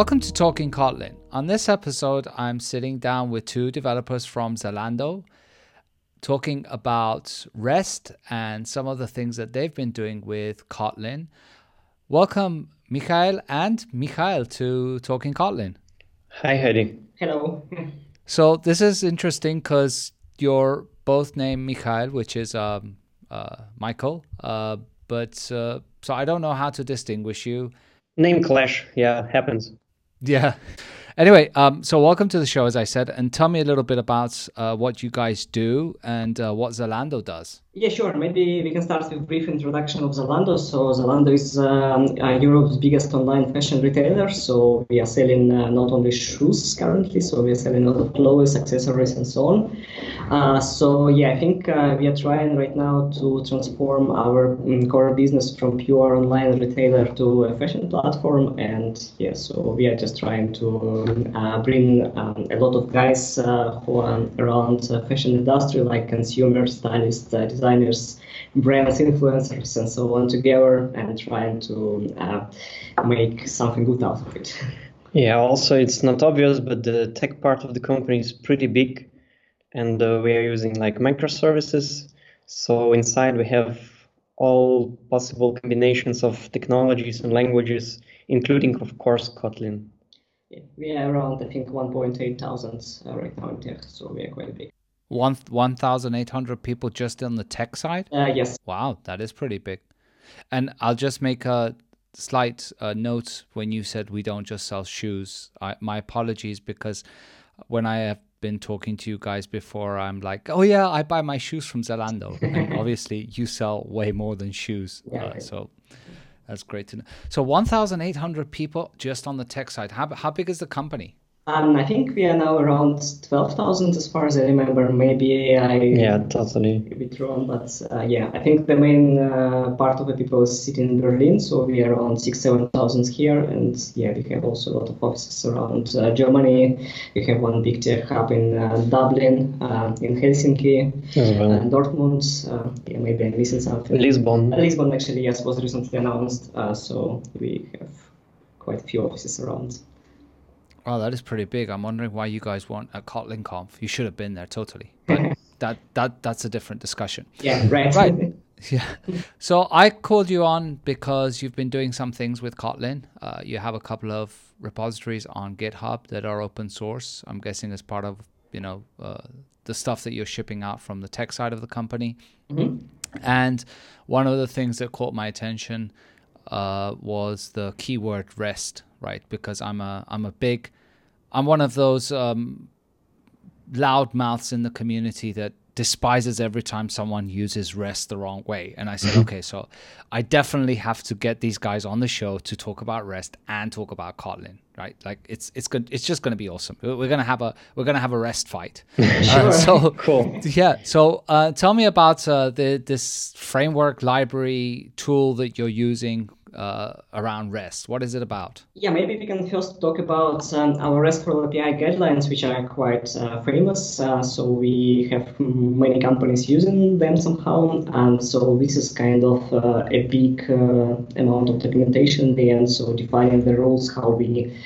Welcome to Talking Kotlin. On this episode, I'm sitting down with two developers from Zalando talking about REST and some of the things that they've been doing with Kotlin. Welcome, Mikhail and Mikhail, to Talking Kotlin. Hi, Hadi. Hello. So this is interesting because you're both named Mikhail, which is um, uh, Michael, uh, but uh, so I don't know how to distinguish you. Name clash, yeah, happens. Yeah. Anyway, um, so welcome to the show, as I said, and tell me a little bit about uh, what you guys do and uh, what Zalando does. Yeah, sure. Maybe we can start with a brief introduction of Zalando. So Zalando is um, uh, Europe's biggest online fashion retailer. So we are selling uh, not only shoes currently, so we are selling a lot of clothes, accessories, and so on. Uh, so yeah, I think uh, we are trying right now to transform our um, core business from pure online retailer to a fashion platform. And yeah, so we are just trying to uh, bring um, a lot of guys who are around fashion industry, like consumers, stylists, brands, influencers, and so on together and trying to uh, make something good out of it. Yeah, also it's not obvious, but the tech part of the company is pretty big, and uh, we are using like microservices. So inside we have all possible combinations of technologies and languages, including of course Kotlin. Yeah, we are around I think 1.8 thousand uh, right now in tech, so we are quite big. One one thousand eight hundred people just on the tech side. Uh, yes. Wow, that is pretty big. And I'll just make a slight uh, note when you said we don't just sell shoes. I, my apologies because when I have been talking to you guys before, I'm like, oh yeah, I buy my shoes from Zalando, and obviously you sell way more than shoes. Yeah, uh. So that's great to know. So 1,800 people just on the tech side. How how big is the company? Um, I think we are now around 12,000 as far as I remember. Maybe I Yeah, totally. a bit wrong, but uh, yeah, I think the main uh, part of the people is sitting in Berlin, so we are around six, seven thousand here, and yeah, we have also a lot of offices around uh, Germany. We have one big tech hub in uh, Dublin, uh, in Helsinki, well. and Dortmund. Uh, yeah, maybe I'm missing something. Lisbon. Lisbon actually, yes, was recently announced, uh, so we have quite a few offices around. Oh, that is pretty big. I'm wondering why you guys weren't at Kotlin Conf. You should have been there totally. But that that that's a different discussion. Yeah, right. Right. Yeah. So I called you on because you've been doing some things with Kotlin. Uh, you have a couple of repositories on GitHub that are open source. I'm guessing as part of you know uh, the stuff that you're shipping out from the tech side of the company. And one of the things that caught my attention uh, was the keyword REST, right? Because I'm a I'm a big I'm one of those um, loud mouths in the community that despises every time someone uses rest the wrong way. And I said, okay, so I definitely have to get these guys on the show to talk about rest and talk about Kotlin, right? Like it's it's good. It's just going to be awesome. We're we're gonna have a we're gonna have a rest fight. Uh, so Cool. yeah. So uh, tell me about uh, the this framework library tool that you're using uh, around rest. What is it about? Yeah, maybe we can first talk about um, our RESTful API guidelines, which are quite uh, famous. Uh, so we have many companies using them somehow, and so this is kind of uh, a big uh, amount of documentation there. the end. So defining the rules how we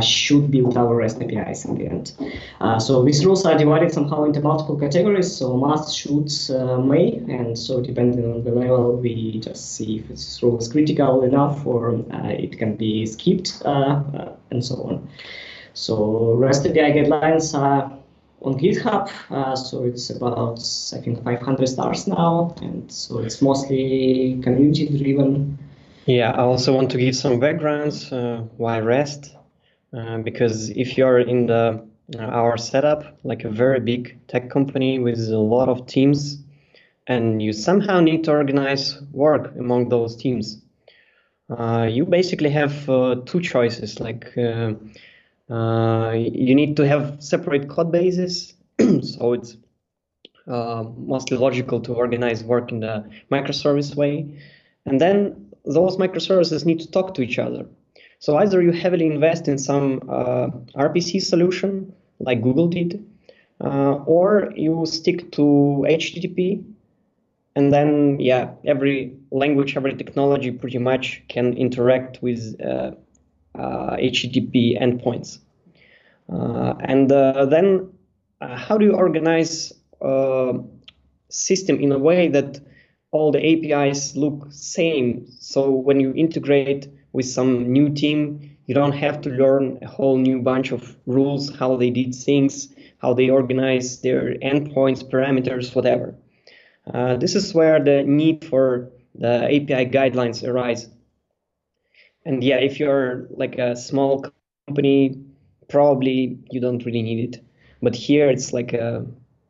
should build our REST APIs in the end. Uh, so these rules are divided somehow into multiple categories. So must, should, uh, may, and so depending on the level, we just see if this rule is critical enough or uh, it can be skipped, uh, uh, and so on. So REST API guidelines are on GitHub, uh, so it's about I think 500 stars now, and so it's mostly community driven. Yeah, I also want to give some backgrounds uh, why REST, uh, because if you're in the uh, our setup, like a very big tech company with a lot of teams, and you somehow need to organize work among those teams, uh, you basically have uh, two choices. Like uh, uh, you need to have separate code bases, so it's mostly logical to organize work in the microservice way, and then those microservices need to talk to each other. So either you heavily invest in some uh, RPC solution like Google did, uh, or you stick to HTTP, and then yeah, every language, every technology pretty much can interact with uh, uh, HTTP endpoints. And then, how do you organize a system in a way that all the APIs look same? So when you integrate with some new team, you don't have to learn a whole new bunch of rules, how they did things, how they organize their endpoints, parameters, whatever. Uh, this is where the need for the API guidelines arise. And yeah, if you're like a small company, probably you don't really need it. But here it's like a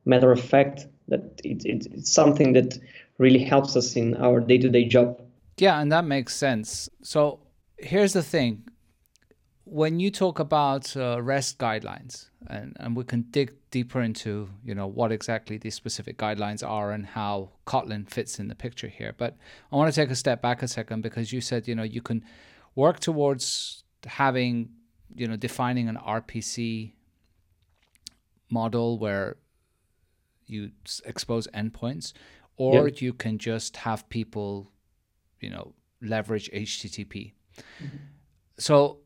matter of fact that it, it, it's something that really helps us in our day-to-day job. Yeah, and that makes sense. So here's the thing when you talk about uh, REST guidelines, and, and we can dig deeper into you know what exactly these specific guidelines are and how Kotlin fits in the picture here. But I want to take a step back a second because you said you know you can work towards having you know defining an RPC model where you expose endpoints, or yep. you can just have people you know leverage HTTP. Mm-hmm. So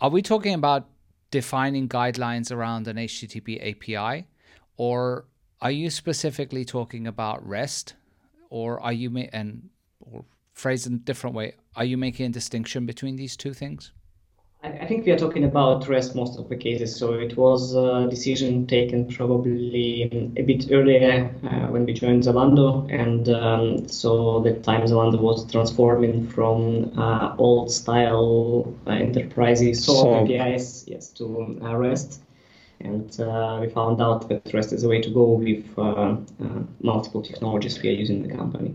are we talking about defining guidelines around an HTTP API, or are you specifically talking about REST, or are you ma- and or phrased in a different way, are you making a distinction between these two things? I think we are talking about REST most of the cases. So it was a decision taken probably a bit earlier uh, when we joined Zalando, and um, so the time Zalando was transforming from uh, old style uh, enterprises so, APIs yes to uh, REST, and uh, we found out that REST is a way to go with uh, multiple technologies we are using in the company.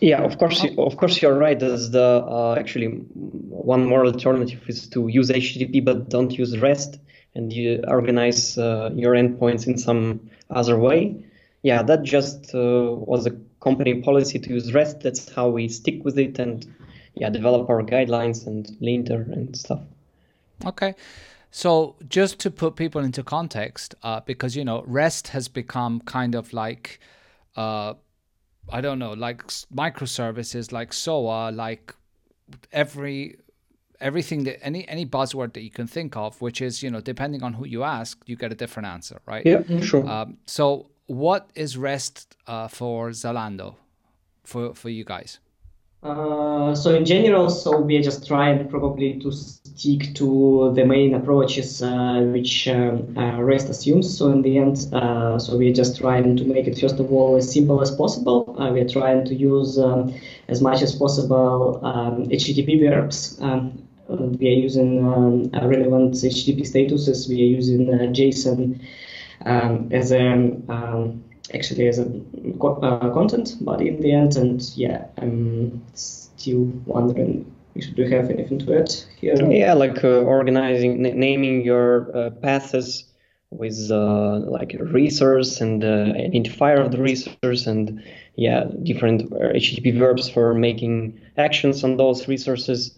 Yeah, of course, of course, you're right. There's the uh, actually one more alternative is to use HTTP, but don't use REST, and you organize uh, your endpoints in some other way. Yeah, that just uh, was a company policy to use REST. That's how we stick with it, and yeah, develop our guidelines and linter and stuff. Okay. So just to put people into context, uh, because you know REST has become kind of like uh, I don't know, like microservices, like SOA, like every everything that any any buzzword that you can think of, which is you know depending on who you ask, you get a different answer, right? Yeah, sure. Um, so what is REST uh, for Zalando, for for you guys? Uh, so in general, so we are just trying probably to stick to the main approaches uh, which um, uh, REST assumes. So in the end, uh, so we are just trying to make it first of all as simple as possible. Uh, we are trying to use um, as much as possible um, HTTP verbs. Um, we are using um, relevant HTTP statuses. We are using JSON um, as a actually as a uh, content, but in the end, and yeah, I'm still wondering should we have anything to add here? Yeah, like uh, organizing, naming your uh, paths with uh, like a resource and uh, identifier of the resource and yeah, different HTTP verbs for making actions on those resources.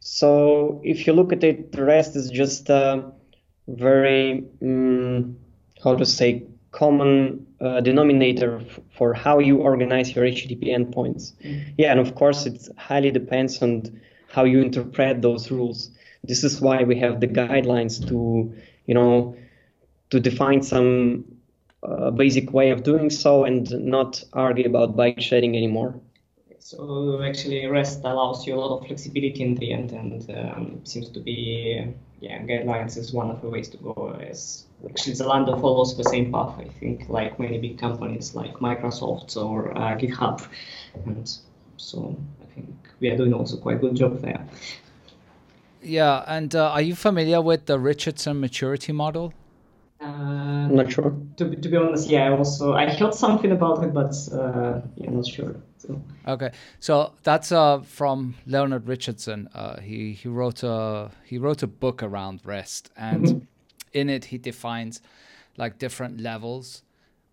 So if you look at it, the rest is just uh, very, um, how to say, common uh, denominator f- for how you organize your HTTP endpoints. Mm-hmm. Yeah, and of course, it highly depends on how you interpret those rules. This is why we have the guidelines to, you know, to define some uh, basic way of doing so and not argue about bike shedding anymore. So actually, REST allows you a lot of flexibility in the end, and um, seems to be yeah, guidelines is one of the ways to go. As actually, Zalando follows the same path, I think, like many big companies like Microsoft or uh, GitHub, and so I think we are doing also quite good job there. Yeah, and uh, are you familiar with the Richardson maturity model? Uh, not sure. To, to be honest, yeah, I also I heard something about it, but uh, yeah, not sure. So. Okay, so that's uh, from Leonard Richardson. Uh, he he wrote a he wrote a book around REST, and mm-hmm. in it he defines like different levels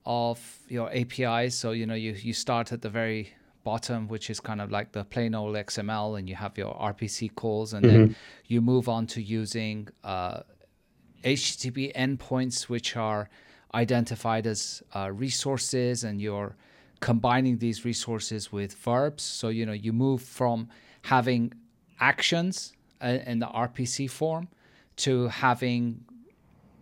of your APIs. So you know you you start at the very bottom, which is kind of like the plain old XML, and you have your RPC calls, and mm-hmm. then you move on to using uh, HTTP endpoints, which are identified as uh, resources, and you're combining these resources with verbs. So, you know, you move from having actions in the RPC form to having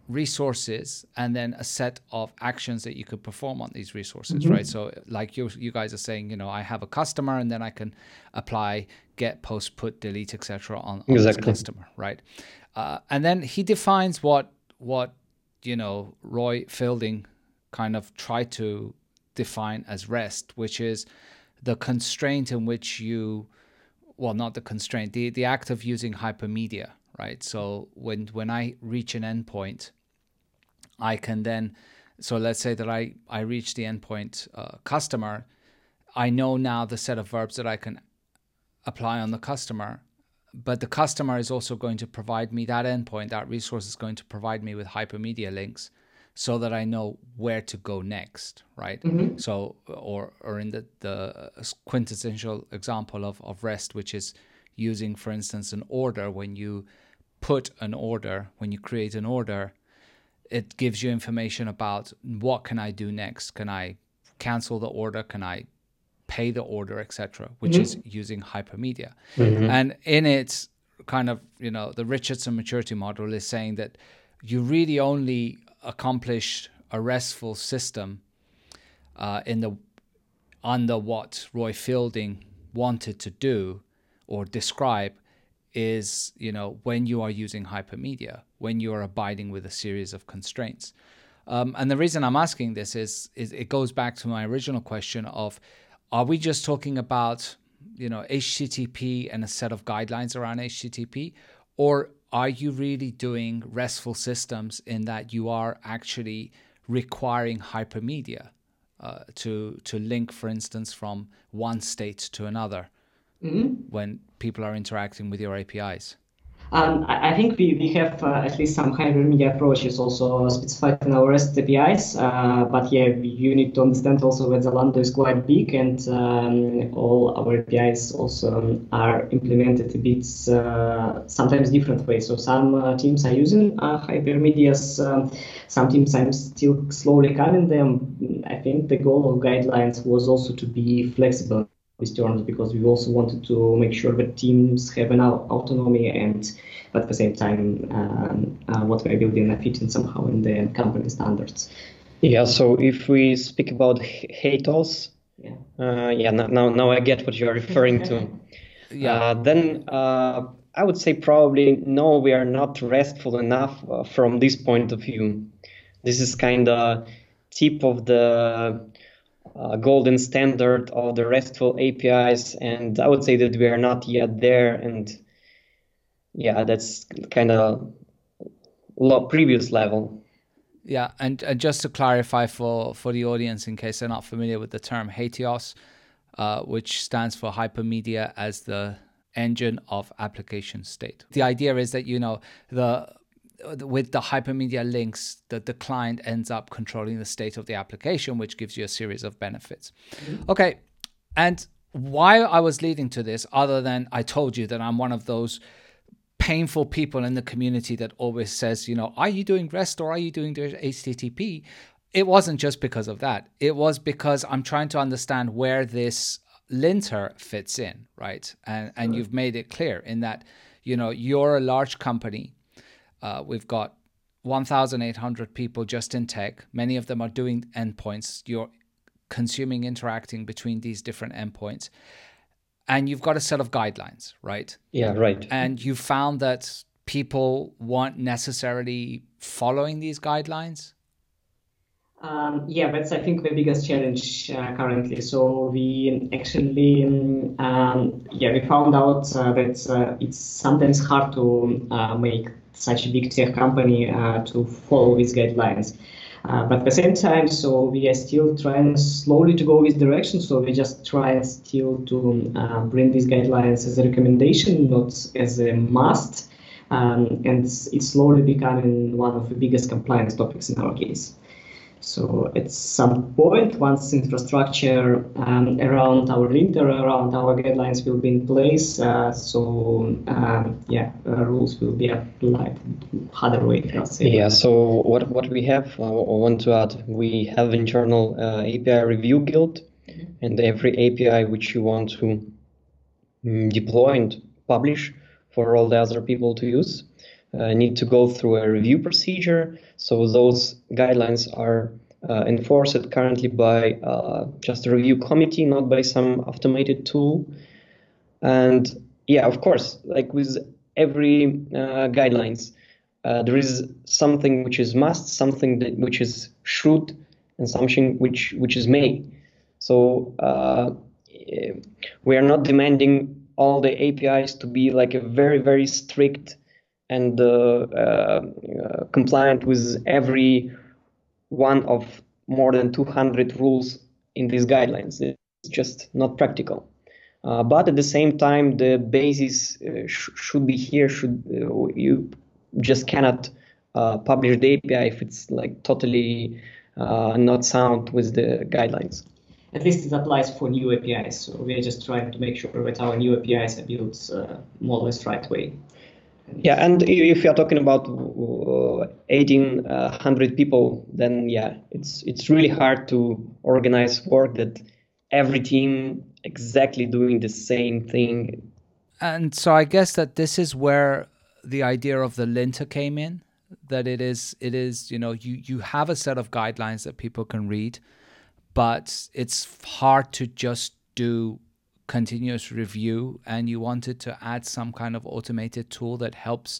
resources and then a set of actions that you could perform on these resources mm-hmm. right so like you you guys are saying you know i have a customer and then i can apply get post put delete etc on, on exactly. this customer right uh, and then he defines what what you know roy fielding kind of tried to define as rest which is the constraint in which you well not the constraint the, the act of using hypermedia right? So when when I reach an endpoint, I can then so let's say that I I reach the endpoint uh, customer, I know now the set of verbs that I can apply on the customer, but the customer is also going to provide me that endpoint. That resource is going to provide me with hypermedia links so that I know where to go next, right? Mm-hmm. So, or or in the the quintessential example of of REST, which is using, for instance, an order when you put an order, when you create an order, it gives you information about what can I do next? Can I cancel the order? Can I pay the order, etc., which mm-hmm. is using hypermedia. Mm-hmm. And in it, kind of, you know, the Richardson maturity model is saying that you really only accomplish a restful system uh, in the under what Roy Fielding wanted to do or describe is you know when you are using hypermedia when you are abiding with a series of constraints. Um, and the reason i'm asking this is, is it goes back to my original question of are we just talking about you know http and a set of guidelines around http or are you really doing restful systems in that you are actually requiring hypermedia uh, to to link for instance from one state to another mm-hmm. when people are interacting with your APIs? Um, I think we, we have uh, at least some hypermedia approaches also specified in our REST APIs. Uh, but yeah, you need to understand also that Zalando is quite big and um, all our APIs also are implemented a bit uh, sometimes different ways. So some uh, teams are using uh, hypermedias, um, some teams I'm still slowly coming them. I think the goal of guidelines was also to be flexible these terms because we also wanted to make sure that teams have an autonomy and at the same time um, uh, what we're building are fitting somehow in the company standards. Yeah, so if we speak about HATEOAS, yeah, uh, yeah now, now I get what you're referring to. yeah. Uh, then uh, I would say probably no, we are not restful enough uh, from this point of view. This is kind of tip of the uh, golden standard of the RESTful APIs, and I would say that we are not yet there. And yeah, that's kind of low previous level. Yeah, and, and just to clarify for, for the audience, in case they're not familiar with the term HATEOAS, uh, which stands for Hypermedia as the engine of application state. The idea is that you know the with the hypermedia links, that the client ends up controlling the state of the application, which gives you a series of benefits. Mm-hmm. Okay, and why I was leading to this, other than I told you that I'm one of those painful people in the community that always says, you know, are you doing REST or are you doing HTTP? It wasn't just because of that. It was because I'm trying to understand where this linter fits in, right? And and you've made it clear in that, you know, you're a large company uh, we've got 1,800 people just in tech. Many of them are doing endpoints. You're consuming, interacting between these different endpoints. And you've got a set of guidelines, right? Yeah, right. And you found that people weren't necessarily following these guidelines? Um, yeah, that's I think the biggest challenge uh, currently. So we actually, um, yeah, we found out uh, that uh, it's sometimes hard to uh, make such a big tech company uh, to follow these guidelines. Uh, but at the same time, so we are still trying slowly to go this direction. So we just try still to uh, bring these guidelines as a recommendation, not as a must. Um, and it's slowly becoming one of the biggest compliance topics in our case. So at some point, once infrastructure um, around our linter, around our guidelines will be in place, uh, so um, yeah, uh, rules will be applied other way. Yeah. So what what we have, uh, I want to add, we have internal uh, API review guild, mm-hmm. and every API which you want to um, deploy and publish for all the other people to use. Uh, need to go through a review procedure. So those guidelines are uh, enforced currently by uh, just a review committee, not by some automated tool. And yeah, of course, like with every guidelines, there is something which is must, something that, which is should, and something which which is may. So uh, we are not demanding all the APIs to be like a very very strict and uh, uh, compliant with every one of more than 200 rules in these guidelines. It's just not practical. Uh, but at the same time, the basis uh, sh- should be here. Should uh, you just cannot uh, publish the API if it's like totally not sound with the guidelines. At least it applies for new APIs. So we are just trying to make sure that our new APIs are built more or less right way. Yeah, and if you're talking about uh, 1,800 people, then yeah, it's it's really hard to organize work that every team exactly doing the same thing. And so I guess that this is where the idea of the linter came in. That it is it is you know you you have a set of guidelines that people can read, but it's hard to just do continuous review and you wanted to add some kind of automated tool that helps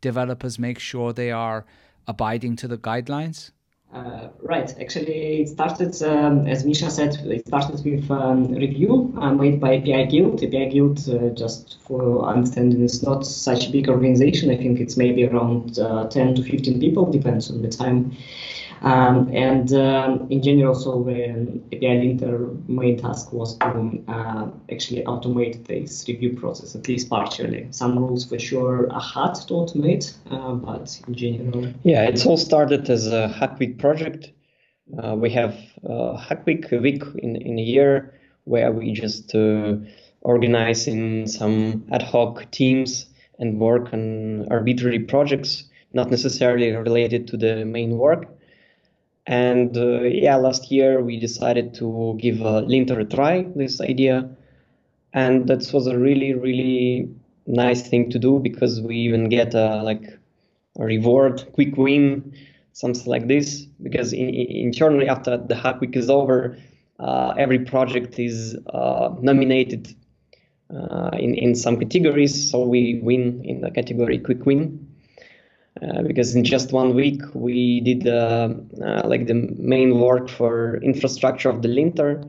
developers make sure they are abiding to the guidelines? Uh, right. Actually, it started, um, as Misha said, it started with um, review uh, made by API Guild. API Guild, uh, just for understanding, is not such a big organization. I think it's maybe around uh, 10 to 15 people, depends on the time. Um, and um, in general, so the API linter main task was to uh, actually automate this review process, at least partially. Some rules for sure are hard to automate, uh, but in general. Yeah, it's all started as a Hack Week project. Uh, we have uh, Hack Week, a week in, in a year where we just uh, organize in some ad hoc teams and work on arbitrary projects, not necessarily related to the main work. And uh, yeah, last year we decided to give a linter a try, this idea. And that was a really, really nice thing to do because we even get a, like a reward, quick win, something like this. Because in, in, internally, after the hack week is over, uh, every project is uh, nominated uh, in, in some categories. So we win in the category quick win. Uh, because in just one week we did uh, uh, like the main work for infrastructure of the linter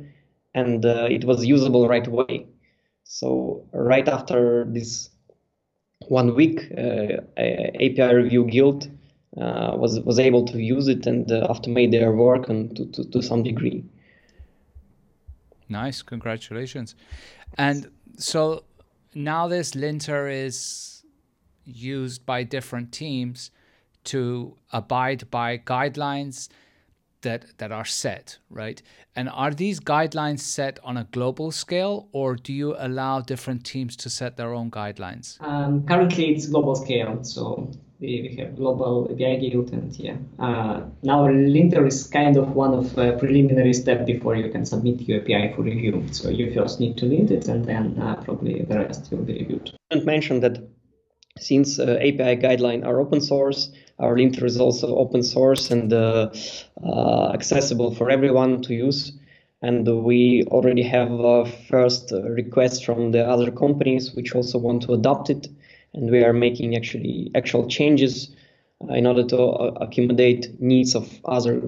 and uh, it was usable right away. So right after this one week uh, api review guild was was able to use it and automate their work and to, to, to some degree. Nice. Congratulations. And so now this linter is used by different teams to abide by guidelines that that are set, right? And are these guidelines set on a global scale, or do you allow different teams to set their own guidelines? Um, currently, it's global scale, so we, we have global API guild, and yeah. Uh, now, linter is kind of one of a preliminary step before you can submit your API for review. So you first need to lint it, and then uh, probably the rest will be reviewed. I mentioned that since uh, API guideline are open source, our linter is also open source and uh, uh, accessible for everyone to use. And we already have a first requests from the other companies which also want to adopt it. And we are making actually actual changes in order to accommodate needs of other,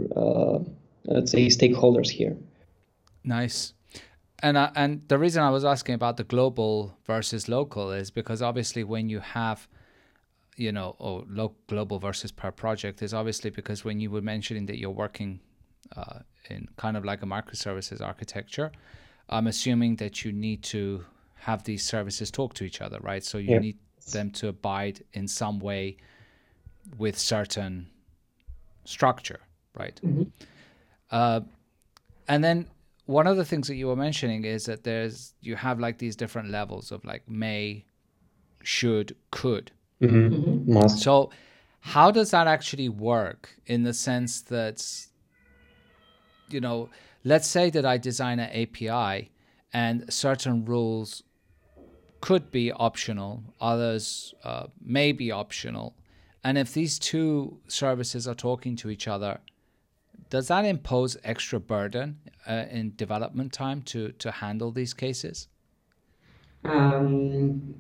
let's say, stakeholders here. Nice and uh, and the reason I was asking about the global versus local is because obviously when you have you know oh lo- global versus per project is obviously because when you were mentioning that you're working uh, in kind of like a microservices architecture I'm assuming that you need to have these services talk to each other right so you yeah. need them to abide in some way with certain structure right mm-hmm. uh, and then one of the things that you were mentioning is that there's you have like these different levels of like may, should, could. Mm-hmm. Mm-hmm. So, how does that actually work in the sense that, you know, let's say that I design an API and certain rules could be optional, others uh, may be optional. And if these two services are talking to each other, does that impose extra burden uh, in development time to, to handle these cases? Um,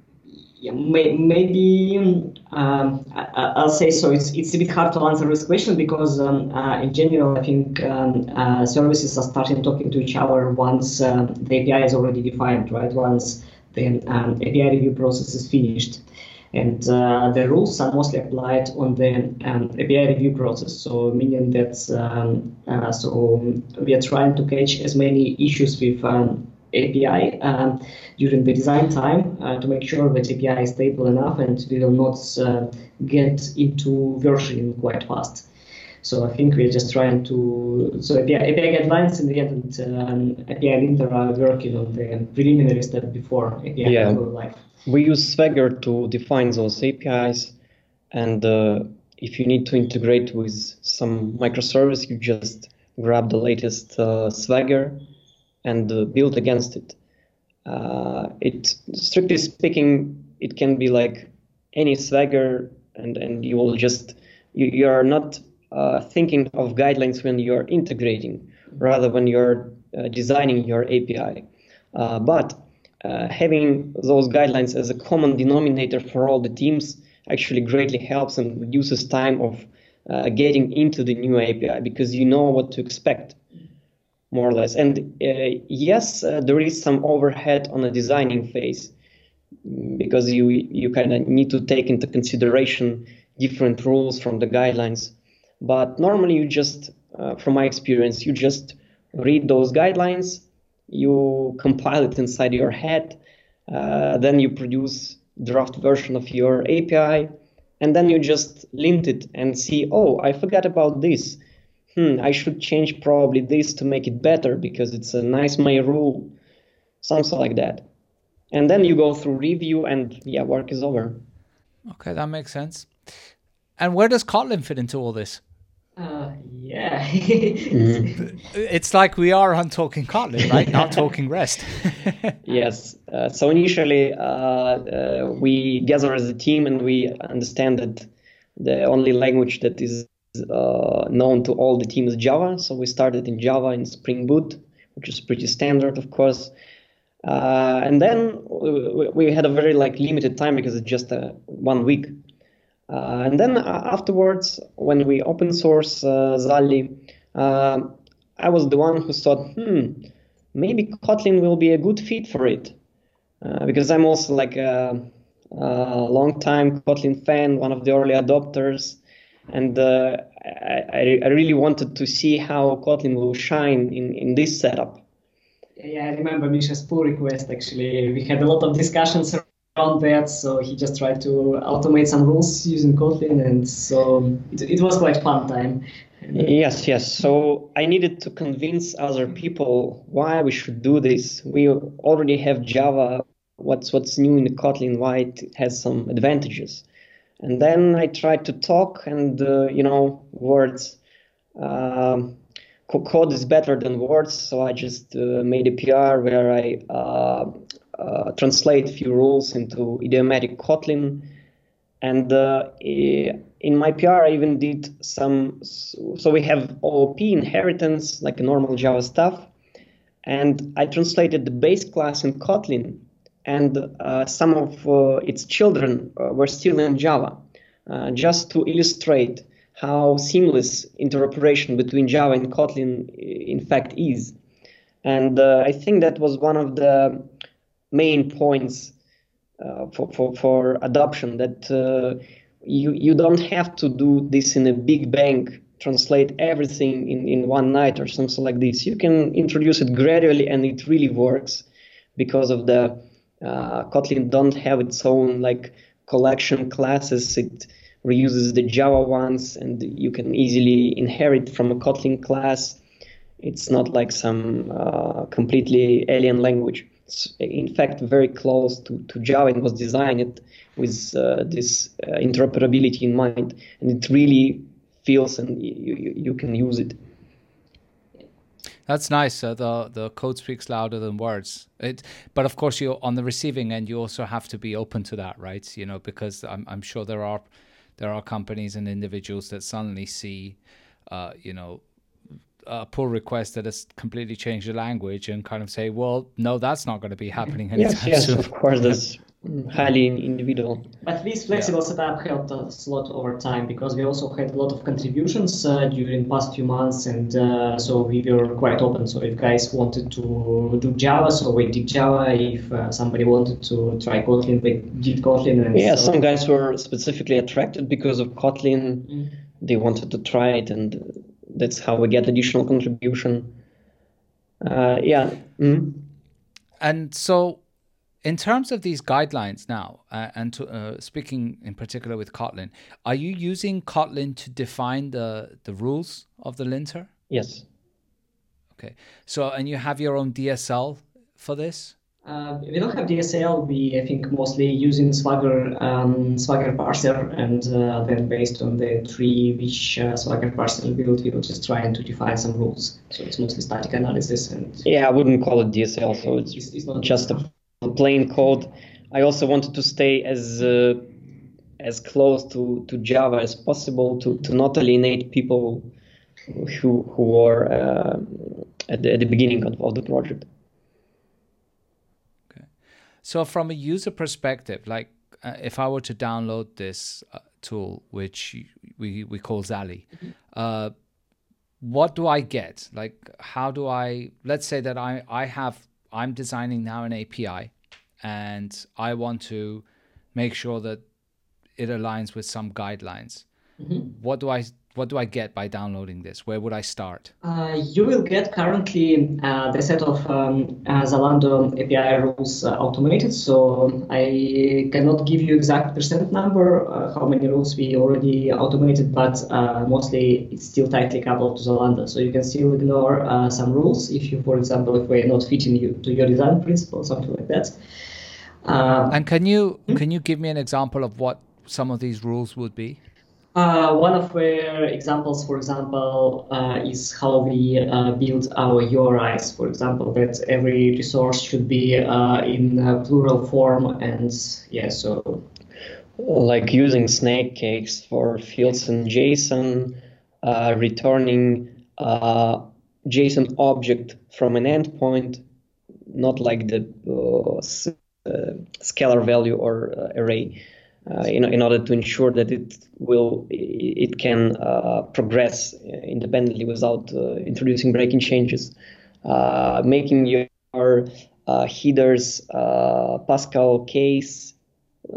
yeah, may, maybe um, I, will say so. It's, it's a bit hard to answer this question because um, uh, in general, I think um, uh, services are starting talking to each other once uh, the API is already defined, right? Once the um, API review process is finished. And uh, the rules are mostly applied on the um, API review process. So meaning that um, uh, so we are trying to catch as many issues with um, API um, during the design time uh, to make sure that API is stable enough and we will not uh, get into versioning quite fast. So I think we're just trying to so API, API guidelines in the end and um, API linter are working on the preliminary step before API yeah. go live. We use Swagger to define those APIs, and uh, if you need to integrate with some microservice, you just grab the latest uh, Swagger and uh, build against it. Uh, it strictly speaking, it can be like any Swagger, and and you will just you, you are not uh, thinking of guidelines when you're integrating, rather when you're uh, designing your API. But uh, having those guidelines as a common denominator for all the teams actually greatly helps and reduces time of uh, getting into the new API because you know what to expect, more or less. And uh, yes, there is some overhead on the designing phase because you you kind of need to take into consideration different rules from the guidelines but normally, you just, uh, from my experience, you just read those guidelines, you compile it inside your head, uh, then you produce draft version of your API, and then you just lint it and see, oh, I forgot about this. Hmm, I should change probably this to make it better because it's a nice my rule, something like that. And then you go through review and yeah, work is over. Okay, that makes sense. And where does Kotlin fit into all this? Uh, yeah. mm-hmm. It's like we are on talking Kotlin, right? Not talking REST. yes. Uh, so initially, uh, uh, we gather as a team and we understand that the only language that is uh, known to all the team is Java. So we started in Java in Spring Boot, which is pretty standard, of course. Uh, and then we, we, had a very like limited time because it's just one week uh, and then uh, afterwards, when we open source uh, Zally, I was the one who thought, hmm, maybe Kotlin will be a good fit for it. because I'm also like a, a long time Kotlin fan, one of the early adopters. And uh, I, I, really wanted to see how Kotlin will shine in, in this setup. Yeah, I remember Misha's pull request actually. We had a lot of discussions around that. So he just tried to automate some rules using Kotlin, and so it, it was quite fun time. Yes, yes. So I needed to convince other people why we should do this. We already have Java. What's what's new in Kotlin? Why it has some advantages? And then I tried to talk, and uh, you know, words. Um, code is better than words, so I just uh, made a PR where I uh, translate few rules into idiomatic Kotlin. And uh, in my PR, I even did some. So we have OOP inheritance, like normal Java stuff. And I translated the base class in Kotlin, and uh, some of uh, its children uh, were still in Java, uh, just to illustrate how seamless interoperation between Java and Kotlin in fact is. And I think that was one of the main points uh, for, for, for adoption that uh, you, you don't have to do this in a big bang, translate everything in, in one night or something like this. You can introduce it gradually and it really works because of the uh, Kotlin don't have its own like collection classes. It reuses the Java ones and you can easily inherit from a Kotlin class. It's not like some uh, completely alien language in fact very close to, to Java and was designed with uh, this uh, interoperability in mind, and it really feels and you, you, can use it. That's nice. Uh, the the code speaks louder than words. It, but of course, you on the receiving end, you also have to be open to that, right? You know, because I'm I'm sure there are there are companies and individuals that suddenly see, uh, you know, a pull request that has completely changed the language and kind of say, well, no, that's not going to be happening anytime yes, yes, soon. of course, that's highly individual. But this flexible yeah. setup helped us a lot over time because we also had a lot of contributions uh, during past few months, and uh, so we were quite open. So if guys wanted to do Java, so we did Java. If uh, somebody wanted to try Kotlin, we did Kotlin. And yeah, so some guys were specifically attracted because of Kotlin. Mm. They wanted to try it, and that's how we get additional contribution. Uh, yeah. Mm. And so in terms of these guidelines now, uh, and to, uh, speaking in particular with Kotlin, are you using Kotlin to define the, the rules of the linter? Yes. Okay. So, and you have your own DSL for this? Uh, we don't have DSL. We, I think, mostly using Swagger um, Swagger parser, and uh, then based on the tree which uh, Swagger parser built, we were just trying to define some rules. So it's mostly static analysis and. Yeah, I wouldn't call it DSL. So it's, it's, it's not just a plain code. I also wanted to stay as uh, as close to, to Java as possible to, to not alienate people who who are uh, at, the, at the beginning of, of the project. So from a user perspective, like uh, if I were to download this uh, tool, which we we call Zally. Mm-hmm. what do I get? Like, how do I? Let's say that I I have I'm designing now an API and I want to make sure that it aligns with some guidelines. Mm-hmm. What do I what do I get by downloading this? Where would I start? Uh, you will get currently uh, the set of um, uh, Zalando API rules uh, automated. So I cannot give you exact percent number uh, how many rules we already automated, but uh, mostly it's still tightly coupled to Zalando. So you can still ignore some rules if you, for example, if we're not fitting you to your design principle, something like that. and can you hmm? can you give me an example of what some of these rules would be? Uh, one of the examples, for example, uh, is how we uh, build our URIs. For example, that every resource should be uh, in plural form, and yeah, so like using snake case for fields in JSON, uh, returning uh, JSON object from an endpoint, not like the scalar value or array uh, in, in order to ensure that it will it can uh, progress independently without uh, introducing breaking changes, uh, making your uh, headers uh, Pascal case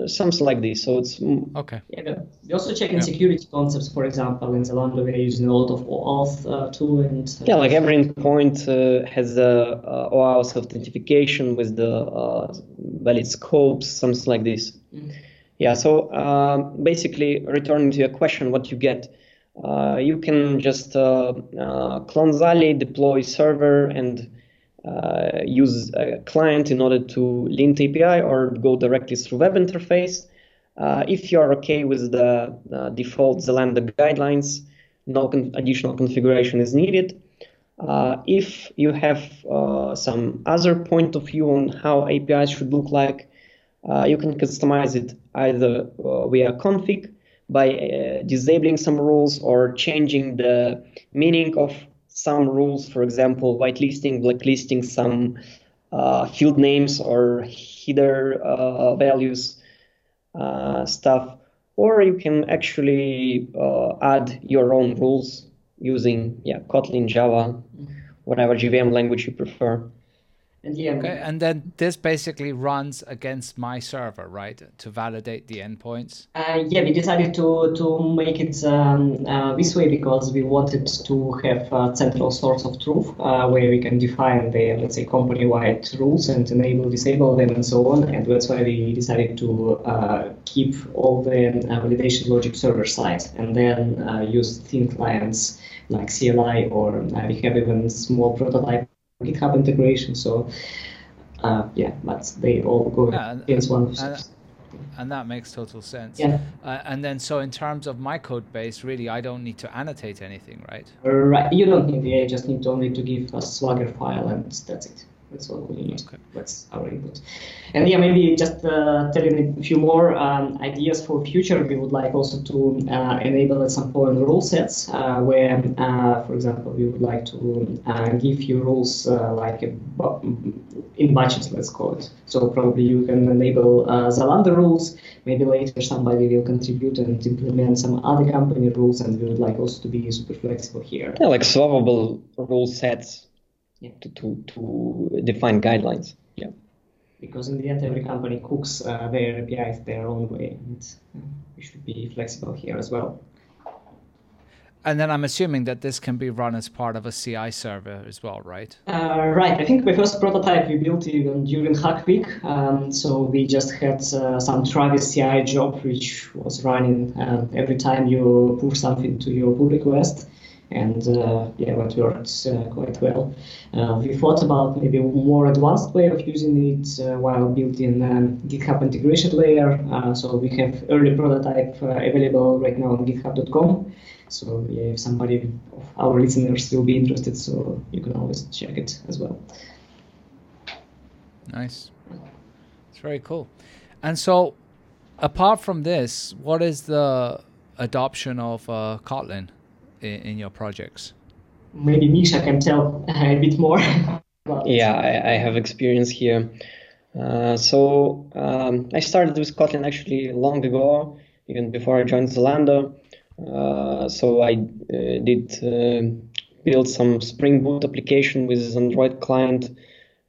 something like this. So it's mm, okay. Yeah, we also check in yeah. security concepts. For example, in Zalando, we're using a lot of OAuth uh, tool and uh, yeah, like every endpoint uh, has a uh, OAuth authentication with the valid scopes, something like this. Mm-hmm. Yeah, so um, basically, returning to your question, what you get, uh, you can just uh, uh, deploy server, and uh, use a client in order to lint API or go directly through web interface. Uh, if you're okay with the uh, default Zalando guidelines, no con additional configuration is needed. if you have some other point of view on how APIs should look like, uh, you can customize it either uh, via config by uh, disabling some rules or changing the meaning of some rules, for example, whitelisting, blacklisting some uh, field names or header uh, values uh, stuff. Or you can actually add your own rules using yeah, Kotlin, Java, whatever JVM language you prefer. Okay, and then this basically runs against my server, right, to validate the endpoints. Uh, yeah, we decided to to make it um, uh, this way because we wanted to have a central source of truth uh, where we can define the let's say company-wide rules and enable, disable them, and so on. And that's why we decided to uh, keep all the uh, validation logic server side and then uh, use thin clients like CLI or we have even small prototype GitHub integration. So uh, yeah, but they all go yeah, against one. And, and that makes total sense. Yeah. Uh, and then, so in terms of my code base, really, I don't need to annotate anything, right? Right. You don't need the. You just need only to give a Swagger file, and that's it. That's all we need. Okay. That's our input. And yeah, maybe just uh, telling a few more um, ideas for future. We would like also to uh, enable at some point rule sets uh, where, uh, for example, we would like to uh, give you rules uh, like in batches, let's call it. So probably you can enable Zalando rules. Maybe later somebody will contribute and implement some other company rules, and we would like also to be super flexible here. Yeah, like swappable rule sets yeah. to, to, to define guidelines. Yeah. Because in the end, every company cooks uh, their APIs their own way, and uh, we should be flexible here as well. And then I'm assuming that this can be run as part of a CI server as well, right? Uh, right. I think the first prototype we built even during Hack Week. Um, so we just had uh, some Travis CI job which was running um, every time you push something to your pull request and uh, yeah, it works uh, quite well. Uh, we thought about maybe a more advanced way of using it uh, while building um, GitHub integration layer. Uh, so we have early prototype uh, available right now on GitHub.com. So yeah, if somebody of our listeners will be interested, so you can always check it as well. Nice. It's very cool. And so, apart from this, what is the adoption of Kotlin? In, in your projects? Maybe Misha can tell a bit more. yeah, I, I, have experience here. Uh, so um, I started with Kotlin actually long ago, even before I joined Zalando. Uh, so I uh, did uh, build some Spring Boot application with Android client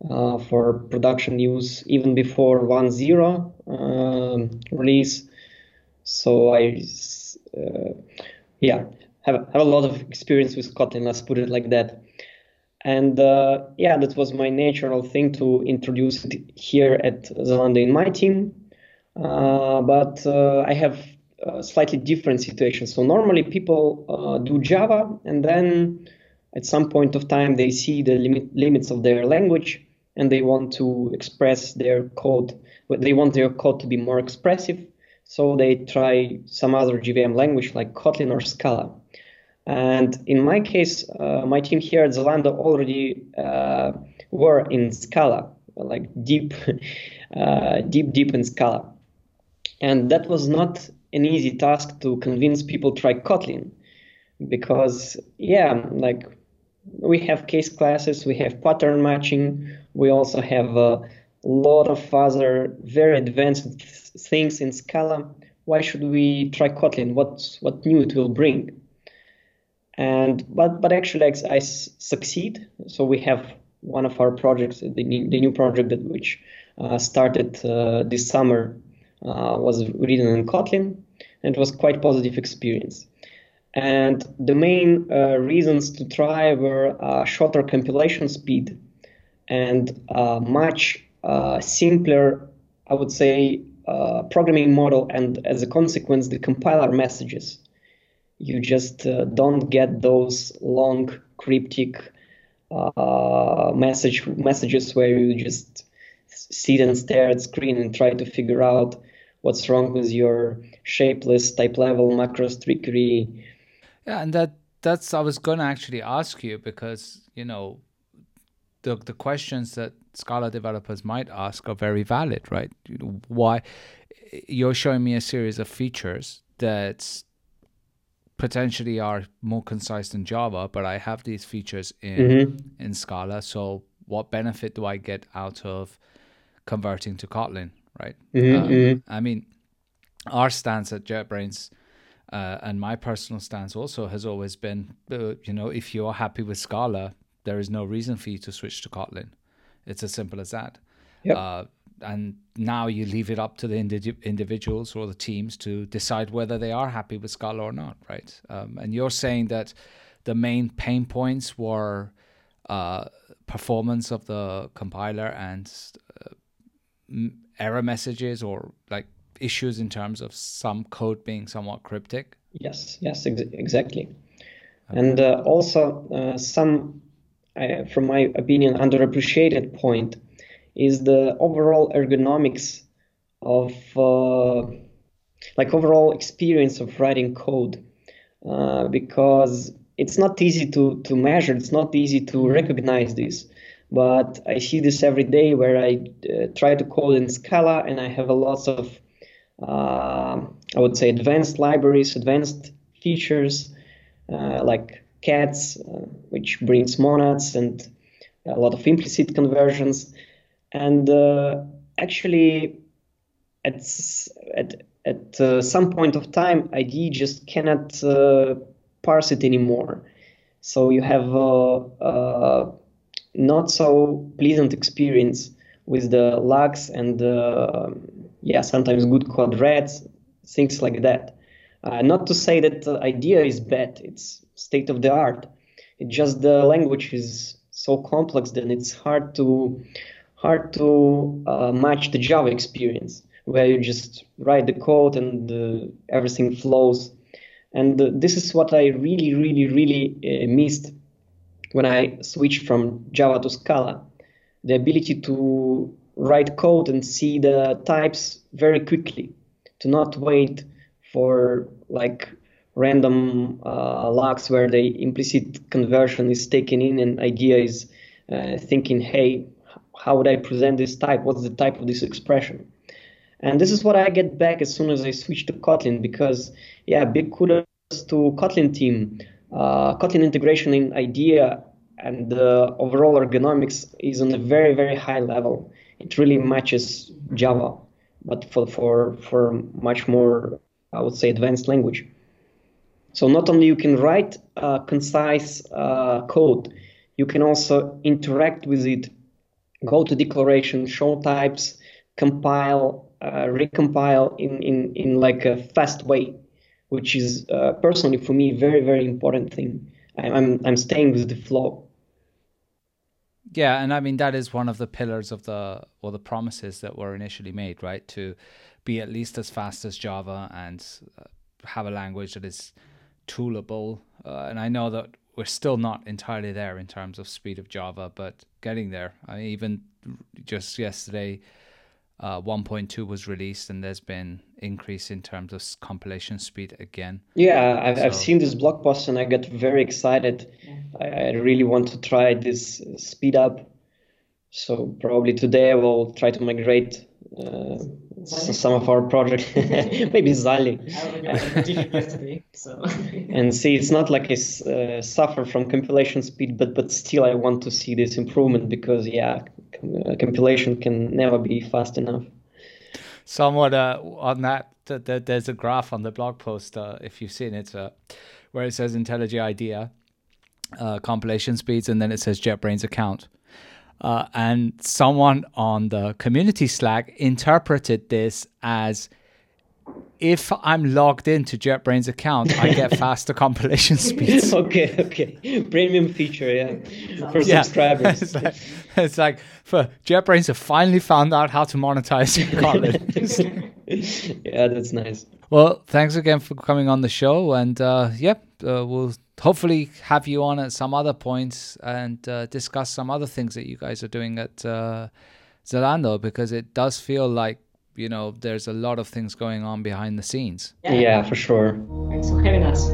uh, for production use even before 1.0 um, release. So I, uh, yeah, have have a lot of experience with Kotlin. Let's put it like that. And uh, yeah, that was my natural thing to introduce it here at Zalando in my team. Uh, but uh, I have a slightly different situation. So normally people uh, do Java, and then at some point of time they see the limit, limits of their language, and they want to express their code. They want their code to be more expressive, so they try some other JVM language like Kotlin or Scala. And in my case, uh, my team here at Zalando already uh, were in Scala, like deep, uh, deep, deep in Scala. And that was not an easy task to convince people to try Kotlin because, yeah, like we have case classes, we have pattern matching, we also have a lot of other very advanced things in Scala. Why should we try Kotlin? What, what new it will bring? And but but actually I, I succeed. So we have one of our projects, the, the new project that which uh, started uh, this summer, uh, was written in Kotlin, and it was quite positive experience. And the main uh, reasons to try were uh, shorter compilation speed and uh, much simpler, I would say, programming model, and as a consequence, the compiler messages you just uh, don't get those long cryptic uh, message messages where you just sit and stare at screen and try to figure out what's wrong with your shapeless type level macros trickery. Yeah, and that that's I was gonna actually ask you because you know the the questions that Scala developers might ask are very valid, right? Why you're showing me a series of features that potentially are more concise than Java, but I have these features in mm-hmm. in Scala. So what benefit do I get out of converting to Kotlin, right? Mm-hmm, um, mm-hmm. I mean, our stance at JetBrains uh, and my personal stance also has always been, uh, you know, if you're happy with Scala, there is no reason for you to switch to Kotlin. It's as simple as that. Yep. Uh, and now you leave it up to the indi- individuals or the teams to decide whether they are happy with Scala or not, right? Um, and you're saying that the main pain points were uh, performance of the compiler and uh, error messages or like issues in terms of some code being somewhat cryptic. Yes, yes, ex- exactly. Okay. And uh, also uh, some, uh, from my opinion, underappreciated point is the overall ergonomics of uh, like overall experience of writing code uh, because it's not easy to, to measure, it's not easy to recognize this. But I see this every day where I uh, try to code in Scala and I have a lot of, uh, I would say, advanced libraries, advanced features uh, like cats, uh, which brings monads and a lot of implicit conversions. And uh, actually, at, at at uh, some point of time, IDE just cannot uh, parse it anymore. So you have a, a, not so pleasant experience with the lags and uh, yeah, sometimes good quadrats, things like that. Uh, not to say that the IDEA is bad; it's state of the art. It's just the language is so complex that it's hard to hard to uh, match the Java experience where you just write the code and uh, everything flows. And uh, this is what I really, really, really uh, missed when I switched from Java to Scala the ability to write code and see the types very quickly, to not wait for like random uh, logs where the implicit conversion is taken in and IDEA is uh, thinking, hey, how would I present this type? What's the type of this expression? And this is what I get back as soon as I switch to Kotlin because, yeah, big kudos to Kotlin team. Uh, Kotlin integration in IDEA and the overall ergonomics is on a very, very high level. It really matches Java, but for, for, for much more, I would say, advanced language. So not only you can write uh, concise uh, code, you can also interact with it, go to declaration, show types, compile, uh, recompile in, in, in like a fast way, which is uh, personally for me very very important thing. I'm I'm staying with the flow. Yeah, and I mean that is one of the pillars of the or the promises that were initially made, right? To be at least as fast as Java and uh, have a language that is toolable. Uh, and I know that we're still not entirely there in terms of speed of Java, but getting there. I mean, even just yesterday, uh, 1.2 was released and there's been increase in terms of compilation speed again yeah i've, so. I've seen this blog post and i got very excited I, I, really want to try this speed up so probably today i will try to migrate some of our projects maybe Zally. And see it's not like I uh, suffer from compilation speed but but still I want to see this improvement because yeah uh, compilation can never be fast enough. Somewhat uh, on that th- th- there's a graph on the blog post uh, if you've seen it uh, where it says IntelliJ IDEA uh, compilation speeds and then it says JetBrains account uh, and someone on the community Slack interpreted this as if I'm logged into JetBrains account, I get faster compilation speeds. okay, okay. Premium feature, yeah. For yeah. subscribers. it's, like, it's like for JetBrains have finally found out how to monetize Kotlin. yeah, that's nice. Well, thanks again for coming on the show. And uh, yep, uh, we'll hopefully have you on at some other points and uh, discuss some other things that you guys are doing at uh, Zalando because it does feel like you know there's a lot of things going on behind the scenes. Yeah, yeah for sure. Thanks for having us.